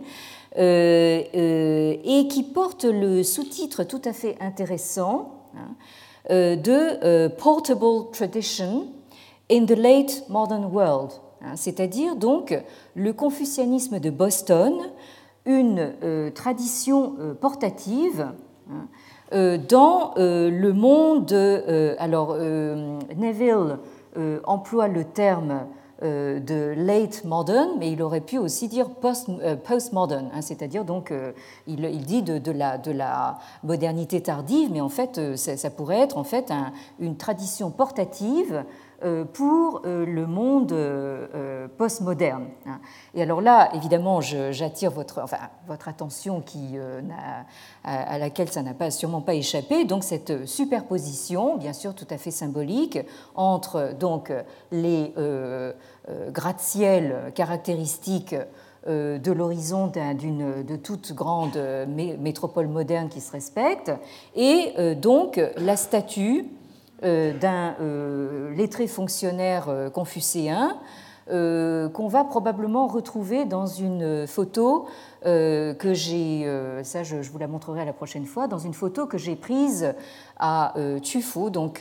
et qui porte le sous-titre tout à fait intéressant. Hein, euh, de euh, Portable Tradition in the Late Modern World, hein, c'est-à-dire donc le confucianisme de Boston, une euh, tradition portative hein, dans le monde. alors, Neville emploie le terme euh, de late modern, mais il aurait pu aussi dire post, euh, postmodern, hein, c'est-à-dire donc euh, il, il, dit de, de, la, de, la, modernité tardive, mais en fait ça, pourrait être en fait une tradition portative euh, pour euh, le monde euh, postmoderne. Hein. Et alors là, évidemment, j'attire votre, attention à laquelle ça n'a pas, sûrement pas échappé. Donc cette superposition, bien sûr tout à fait symbolique, entre donc, les gratte-ciels caractéristiques de l'horizon de toute grande métropole moderne qui se respecte, et donc la statue euh, d'un euh, lettré fonctionnaire euh, confucéen qu'on va probablement retrouver dans une photo que j'ai, ça je, vous la montrerai la prochaine fois, dans une photo que j'ai prise à Tufo, donc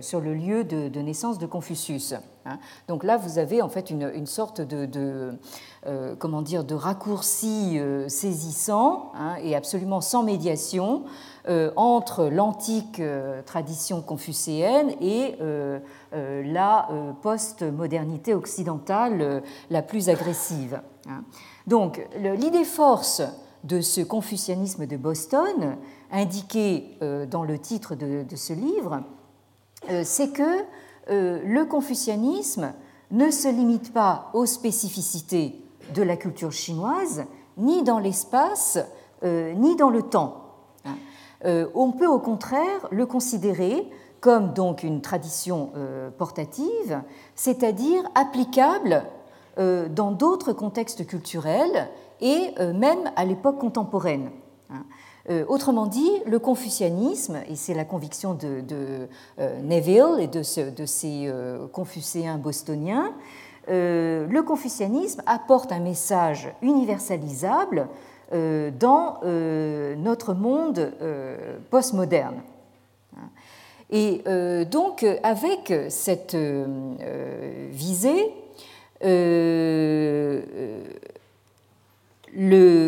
sur le lieu de, naissance de Confucius. Hein. Donc là, vous avez en fait une, sorte de, comment dire, de raccourci saisissant hein, et absolument sans médiation euh, entre l'antique euh, tradition confucéenne et euh, la post-modernité occidentale la plus agressive. Hein. Donc l'idée force de ce confucianisme de Boston, indiqué dans le titre de, ce livre, c'est que le confucianisme ne se limite pas aux spécificités de la culture chinoise, ni dans l'espace, ni dans le temps. Euh, on peut au contraire le considérer comme donc une tradition euh, portative, c'est-à-dire applicable euh, dans d'autres contextes culturels et même à l'époque contemporaine. Hein. Autrement dit, le confucianisme, et c'est la conviction de, Neville et de, de ces confucéens bostoniens, le confucianisme apporte un message universalisable dans euh, notre monde euh, postmoderne. Et donc, avec cette visée, le,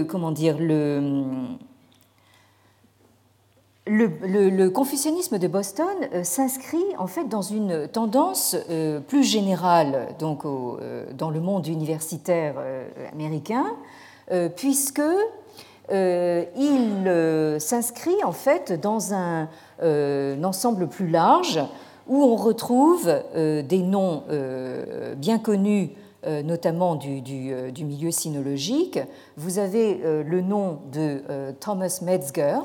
comment dire, le, confucianisme de Boston s'inscrit en fait dans une tendance plus générale donc dans le monde universitaire américain euh, puisque euh, il euh, s'inscrit en fait dans un, ensemble plus large où on retrouve des noms bien connus notamment du, du, milieu sinologique. Vous avez le nom de Thomas Metzger,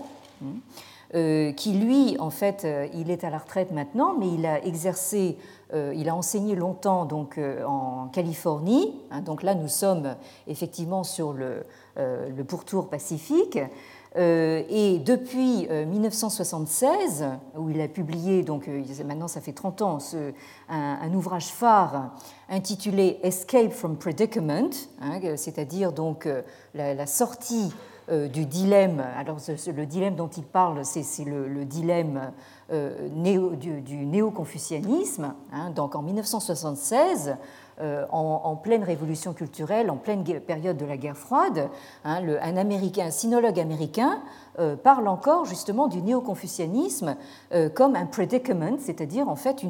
hein, qui lui, en fait, il est à la retraite maintenant, mais il a exercé euh, il a enseigné longtemps donc, euh, en Californie. Hein, donc là, nous sommes effectivement sur le, euh, pourtour pacifique. et depuis 1976, où il a publié, donc maintenant ça fait 30 ans, un, ouvrage phare intitulé Escape from Predicament, hein, c'est-à-dire donc la, sortie du dilemme. Alors, le dilemme dont il parle, c'est le, dilemme du, néo-confucianisme. Hein. donc, en 1976, euh, en, pleine révolution culturelle, en pleine période de la guerre froide, hein, un, sinologue américain euh, parle encore justement du néo-confucianisme euh, comme un predicament, c'est-à-dire en fait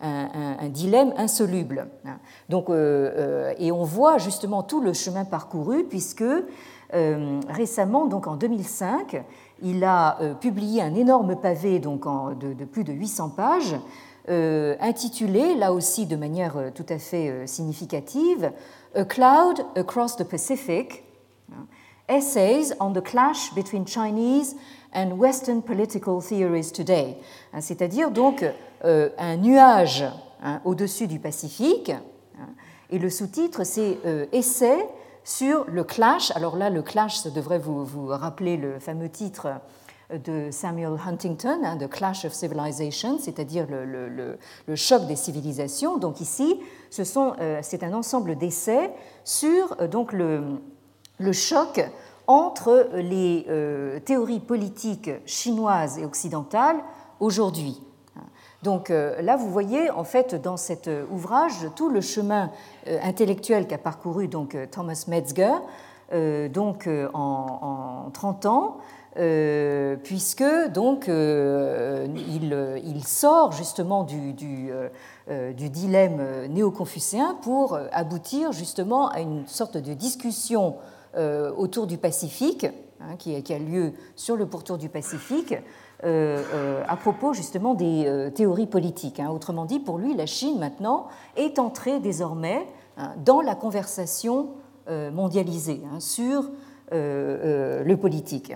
un, dilemme insoluble. Hein. Donc, et on voit justement tout le chemin parcouru puisque récemment, donc en 2005, il a publié un énorme pavé donc de, plus de 800 pages euh, intitulé, là aussi de manière euh, tout à fait euh, significative, A Cloud Across the Pacific, hein, Essays on the Clash Between Chinese and Western Political Theories Today, hein, c'est-à-dire donc un nuage hein, au-dessus du Pacifique, et le sous-titre c'est Essai sur le clash. Alors là, le clash, ça devrait vous, vous rappeler le fameux titre de Samuel Huntington, hein, The Clash of Civilization, c'est-à-dire le, choc des civilisations. Donc ici, euh, c'est un ensemble d'essais sur euh, le, choc entre les euh, théories politiques chinoises et occidentales aujourd'hui. Donc là, vous voyez en fait dans cet ouvrage tout le chemin intellectuel qu'a parcouru Thomas Metzger, donc en, en 30 ans, euh, puisque euh, il, sort justement du, euh, du, dilemme néo-confucéen pour aboutir justement à une sorte de discussion autour du Pacifique, hein, qui, a lieu sur le pourtour du Pacifique, à propos justement des théories politiques. Hein. Autrement dit, pour lui, la Chine maintenant est entrée désormais hein, dans la conversation mondialisée sur le politique.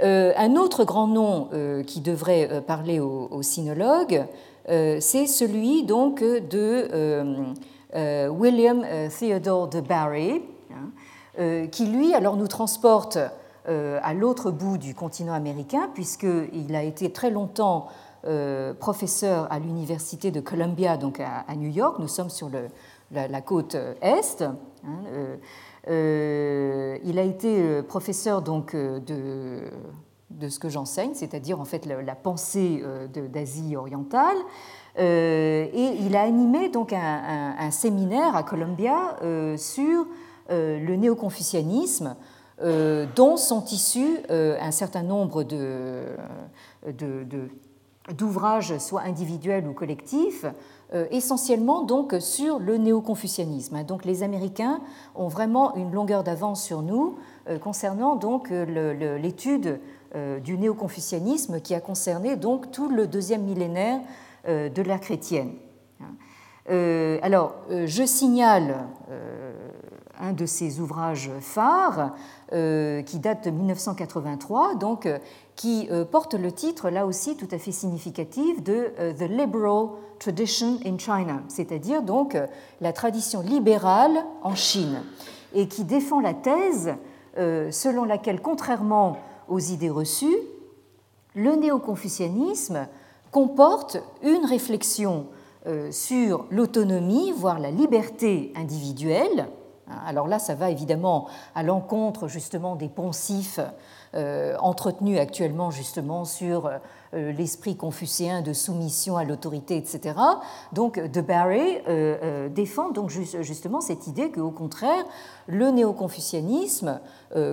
Euh, un autre grand nom euh, qui devrait euh, parler aux, sinologues, c'est celui donc de William Theodore de Barry, hein, qui lui alors nous transporte à l'autre bout du continent américain, puisqu'il a été très longtemps professeur à l'université de Columbia, donc à, New York. Nous sommes sur la, côte est. Hein, euh, il a été euh, professeur donc euh, de, de ce que j'enseigne, c'est-à-dire en fait la, pensée d'Asie orientale. et il a animé donc un, séminaire à Columbia sur le néoconfucianisme, dont sont issus un certain nombre d'ouvrages, soit individuels ou collectifs, euh, essentiellement donc sur le néo-confucianisme. Donc les Américains ont vraiment une longueur d'avance sur nous euh, concernant donc l'étude euh, du néo-confucianisme qui a concerné donc tout le deuxième millénaire de l'ère chrétienne. alors, je signale un de ces ouvrages phares qui date de 1983, donc qui porte le titre là aussi tout à fait significatif de The Liberal Tradition in China, c'est-à-dire donc euh, la tradition libérale en Chine, et qui défend la thèse euh, selon laquelle, contrairement aux idées reçues, le néo-confucianisme comporte une réflexion euh, sur l'autonomie, voire la liberté individuelle. Alors là, ça va évidemment à l'encontre justement des poncifs entretenus actuellement justement sur euh, l'esprit confucéen de soumission à l'autorité, etc. Donc de Barry euh, euh, défend donc justement cette idée qu'au contraire, le néo-confucianisme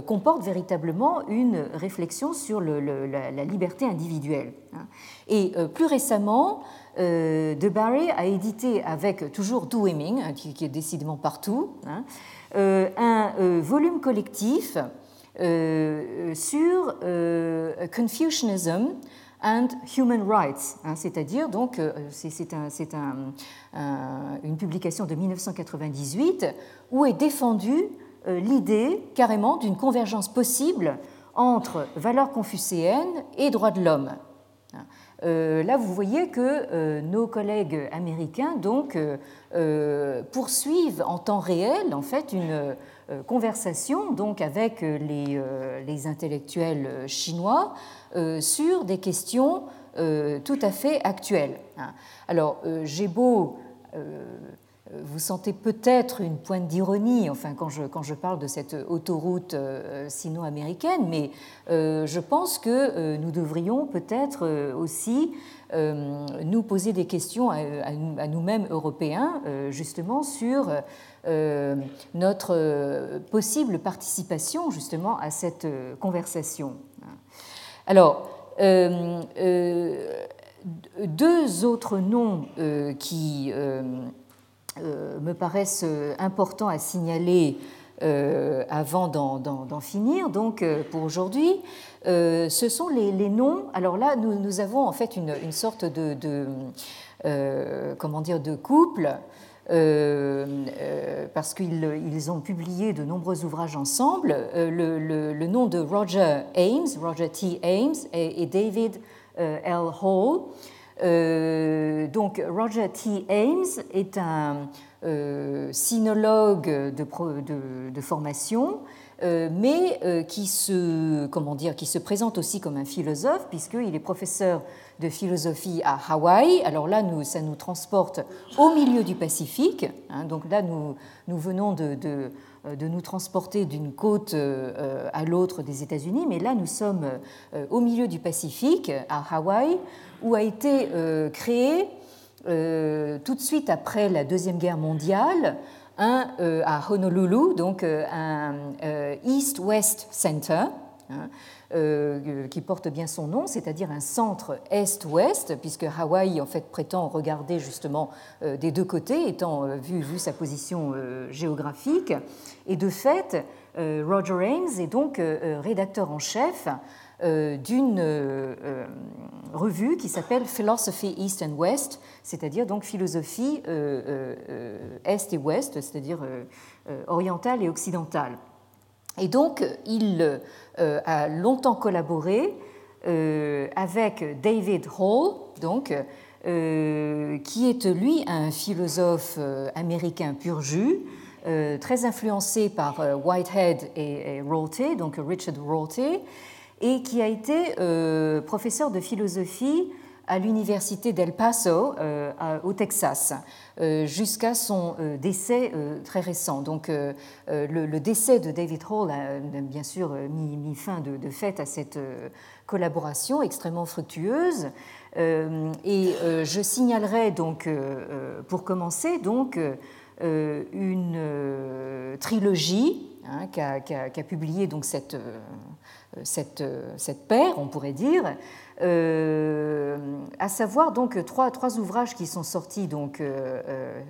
comporte véritablement une réflexion sur la, liberté individuelle. Hein. Et plus récemment, de Barry a édité avec toujours Du Heming, hein, qui, est décidément partout, hein, un volume collectif sur Confucianism and Human Rights, hein, c'est-à-dire donc euh, c'est une publication de 1998 où est défendue euh, l'idée carrément d'une convergence possible entre valeurs confucéennes et droits de l'homme. Euh, là, vous voyez que nos collègues américains donc poursuivent en temps réel en fait une conversation donc avec les, les intellectuels chinois euh, sur des questions euh, tout à fait actuelles. Hein. Alors, euh, j'ai beau vous sentez peut-être une pointe d'ironie, enfin quand je, quand je parle de cette autoroute euh, sino-américaine, mais euh, je pense que euh, nous devrions peut-être aussi nous poser des questions à, nous-mêmes Européens, justement sur notre possible participation justement à cette conversation. Alors, deux autres noms qui euh, me paraissent euh, importants à signaler euh, avant d'en finir. Donc, pour aujourd'hui, ce sont les, noms. Alors là, nous, avons en fait une, sorte de, comment dire, de couple. parce qu'ils ont publié de nombreux ouvrages ensemble. Le, nom de Roger Ames, Roger T. Ames, et, David L. Hall euh, donc Roger T. Ames est un euh, sinologue de, formation, euh, mais qui, se, comment dire, qui se présente aussi comme un philosophe, puisqu'il est professeur de philosophie à Hawaï. Alors là, nous, ça nous transporte au milieu du Pacifique. Hein. donc là, nous, nous venons de, de nous transporter d'une côte à l'autre des États-Unis, mais là, nous sommes au milieu du Pacifique, à Hawaï, où a été euh, créé euh, tout de suite après la Deuxième Guerre mondiale un, euh, à Honolulu, donc un East-West Center, hein, qui porte bien son nom, c'est-à-dire un centre Est-Ouest, puisque Hawaï en fait prétend regarder justement des deux côtés, étant vu, vu sa position géographique. Et de fait, Roger Ames est donc rédacteur en chef d'une euh, euh, revue qui s'appelle Philosophy East and West, c'est-à-dire donc philosophie Est et Ouest, c'est-à-dire orientale et occidentale. Et donc, il a longtemps collaboré avec David Hall, donc, qui est lui un philosophe américain pur jus, très influencé par Whitehead et, et donc Richard Rorty, et qui a été euh, professeur de philosophie à l'université d'El Paso euh, au Texas euh, jusqu'à son décès très récent. Donc le, décès de David Hall a bien sûr mis, fin de, fait à cette collaboration extrêmement fructueuse. et je signalerai donc pour commencer donc une trilogie hein, qu'a publiée donc cette cette, cette paire, on pourrait dire, euh, à savoir donc trois, ouvrages qui sont sortis donc euh, euh,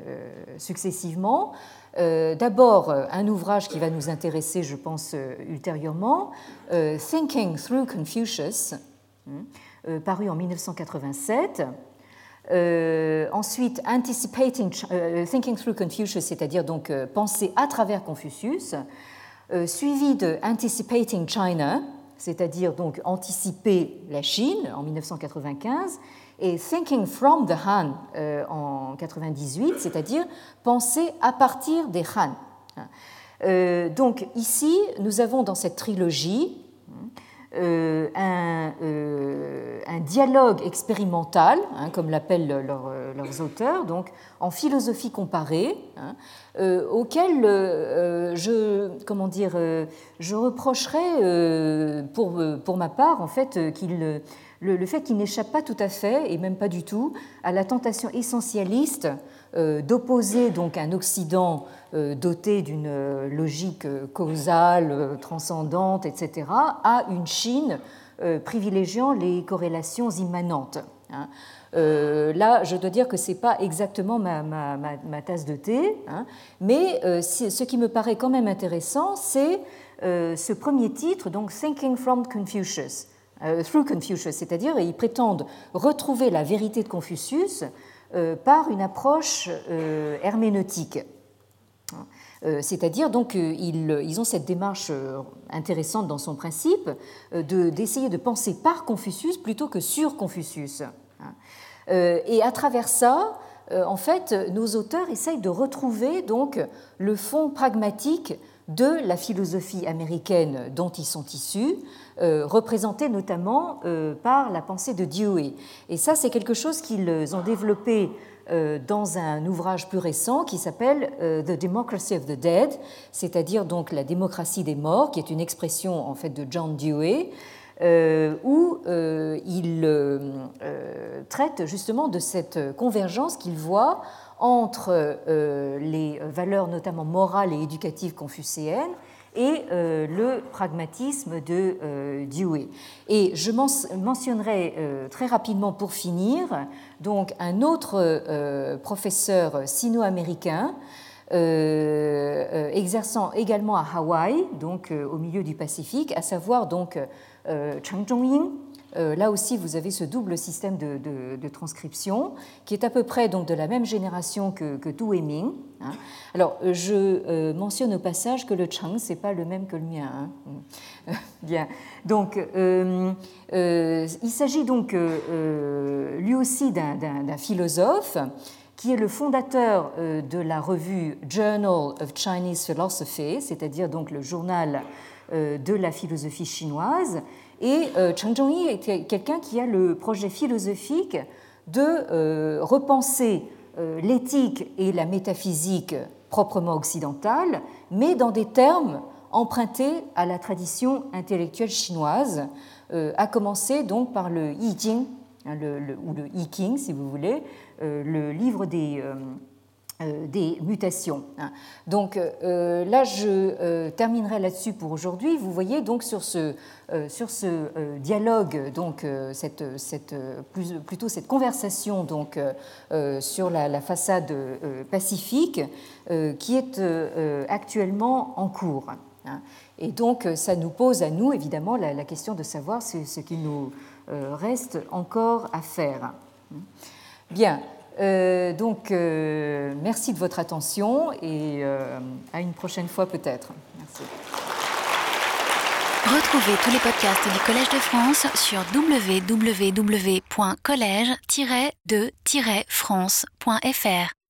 successivement. D'abord, un ouvrage qui va nous intéresser, je pense, ultérieurement, Thinking Through Confucius, hein, paru en 1987. ensuite, Anticipating, Thinking Through Confucius, c'est-à-dire donc penser à travers Confucius, suivi de Anticipating China, c'est-à-dire donc anticiper la Chine en 1995, et Thinking from the Han euh, en 1998, c'est-à-dire penser à partir des Han. Euh, donc ici, nous avons dans cette trilogie euh, euh, un, dialogue expérimental, hein, comme l'appellent leurs auteurs, donc en philosophie comparée, hein, euh, auquel je, comment dire, je reprocherais pour, pour ma part en fait qu'il le, fait qu'il n'échappe pas tout à fait, et même pas du tout, à la tentation essentialiste d'opposer donc un Occident euh, doté d'une euh, logique euh, causale, transcendante, etc., à une Chine privilégiant les corrélations immanentes. Hein. là, je dois dire que ce n'est pas exactement ma, tasse de thé, hein, mais ce qui me paraît quand même intéressant, c'est ce premier titre, donc Thinking from Confucius, through Confucius, c'est-à-dire ils prétendent retrouver la vérité de Confucius par une approche herméneutique. Euh, c'est-à-dire donc euh, ils, ont cette démarche euh, intéressante dans son principe d'essayer de, penser par Confucius plutôt que sur Confucius. Hein. Et à travers ça, en fait, nos auteurs essayent de retrouver donc le fond pragmatique de la philosophie américaine dont ils sont issus, représenté notamment par la pensée de Dewey. Et ça, c'est quelque chose qu'ils ont développé dans un ouvrage plus récent qui s'appelle The Democracy of the Dead, c'est-à-dire donc la démocratie des morts, qui est une expression en fait de John Dewey, où il traite justement de cette convergence qu'il voit entre les valeurs notamment morales et éducatives confucéennes et euh, le pragmatisme de euh, Dewey. Et je mentionnerai euh, très rapidement pour finir donc un autre professeur sino-américain exerçant également à Hawaï, donc au milieu du Pacifique, à savoir donc Chang Zhongying, euh, là aussi, vous avez ce double système de, transcription qui est à peu près donc de la même génération que, que Tu Ming. Hein. Alors, euh, je euh, mentionne au passage que le Chang, c'est pas le même que le mien. Hein. Bien. Donc, il s'agit donc lui aussi d'un philosophe qui est le fondateur de la revue Journal of Chinese Philosophy, c'est-à-dire donc le journal de la philosophie chinoise, et euh, Chang Zhongyi était quelqu'un qui a le projet philosophique de euh, repenser euh, l'éthique et la métaphysique proprement occidentale, mais dans des termes empruntés à la tradition intellectuelle chinoise, à commencer donc par le I Ching, hein, ou le I King si vous voulez, le livre des des mutations. Hein. Donc euh, là, je euh, terminerai là-dessus pour aujourd'hui. Vous voyez donc sur ce, sur ce dialogue, donc cette, cette, plutôt cette conversation donc, sur la, façade pacifique qui est actuellement en cours. Hein. Et donc ça nous pose à nous évidemment la, question de savoir ce, ce qu'il nous reste encore à faire. Bien, euh, donc, euh, merci de votre attention et euh, à une prochaine fois peut-être. Merci.
Retrouvez tous les podcasts du Collège de France sur www.collège-de-france.fr.